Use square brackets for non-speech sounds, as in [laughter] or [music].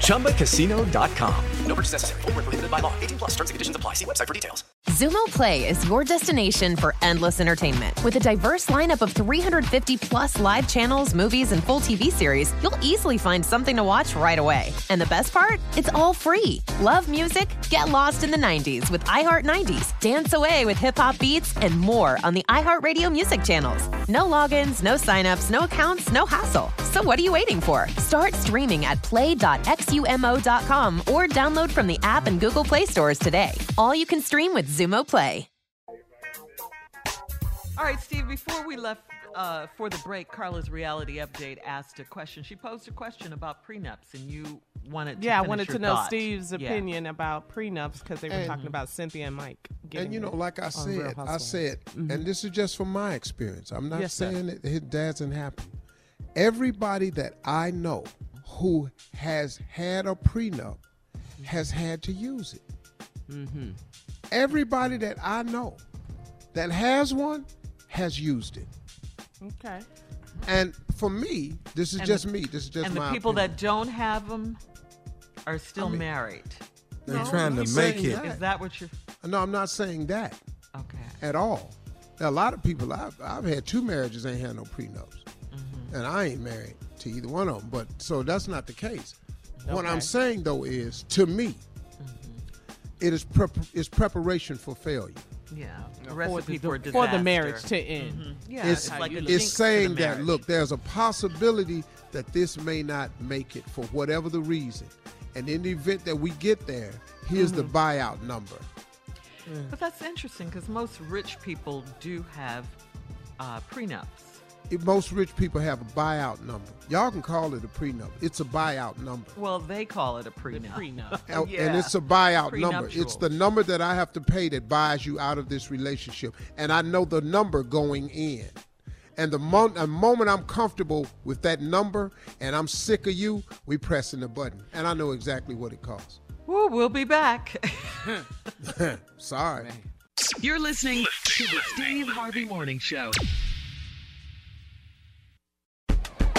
ChumbaCasino.com. No purchase necessary. Full prohibited by law. 18 plus terms and conditions apply. See website for details. Xumo Play is your destination for endless entertainment. With a diverse lineup of 350 plus live channels, movies, and full TV series, you'll easily find something to watch right away. And the best part? It's all free. Love music? Get lost in the 90s with iHeart 90s. Dance away with hip hop beats and more on the iHeartRadio music channels. No logins, no signups, no accounts, no hassle. So what are you waiting for? Start streaming at play.xumo.com or download from the app and Google Play stores today. All you can stream with Xumo Play. All right, Steve, before we left uh, for the break, Carla's reality update asked a question. She posed a question about prenups, and you wanted to Yeah, I wanted to know thought. Steve's Yeah. opinion about prenups because they were And- talking about Cynthia and Mike. Getting And you know, like I on Real said, I Housewives. said, and this is just from my experience. I'm not Yes, sir. saying that his doesn't happen. Everybody that I know who has had a prenup has had to use it. Mm-hmm. Everybody that I know that has one has used it. Okay. And for me, this is And just the- me. This is just and my the people opinion. that don't have them are still I mean- married. They're No, trying to make saying it. that. Is that what you're? No, I'm not saying that Okay. at all. Now, a lot of people I've, I've had two marriages ain't had no prenups. And I ain't married to either one of them. But so that's not the case. What I'm saying though is, to me, it is prep- is preparation for failure. Yeah. A For the, for, for the marriage to end. Yeah, it's it's, like it's jinx to the saying that look, there's a possibility that this may not make it for whatever the reason, and in the event that we get there, here's the Mm-hmm. buyout number. But that's interesting because most rich people do have uh, prenups. If most rich people have a buyout number. Y'all can call it a prenup. It's a buyout number. Well, they call it a prenup. Prenup. And- [laughs] Yeah. And it's a buyout number. It's the number that I have to pay that buys you out of this relationship. And I know the number going in. And the, mo- the moment I'm comfortable with that number and I'm sick of you, we pressing the button. And I know exactly what it costs. Woo, we'll be back. [laughs] [laughs] Sorry. You're listening to the Steve Harvey Morning Show.